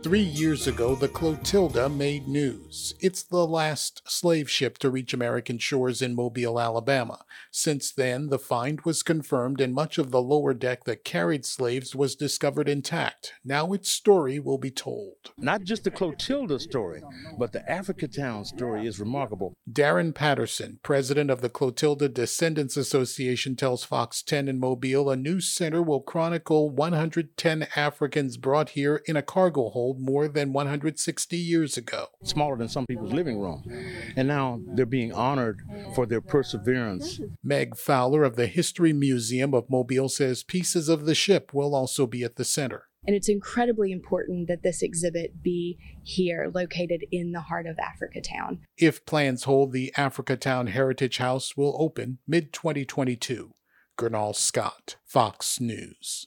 Three years ago, the Clotilda made news. It's the last slave ship to reach American shores in Mobile, Alabama. Since then, the find was confirmed and much of the lower deck that carried slaves was discovered intact. Now its story will be told. Not just the Clotilda story, but the Africatown story is remarkable. Darron Patterson, president of the Clotilda Descendants Association, tells Fox 10 in Mobile a new center will chronicle 110 Africans brought here in a cargo hold more than 160 years ago. Smaller than some people's living room. And now they're being honored for their perseverance. Meg Fowler of the History Museum of Mobile says pieces of the ship will also be at the center. And it's incredibly important that this exhibit be here, located in the heart of Africatown. If plans hold, the Africatown Heritage House will open mid 2022. Gernal Scott, Fox News.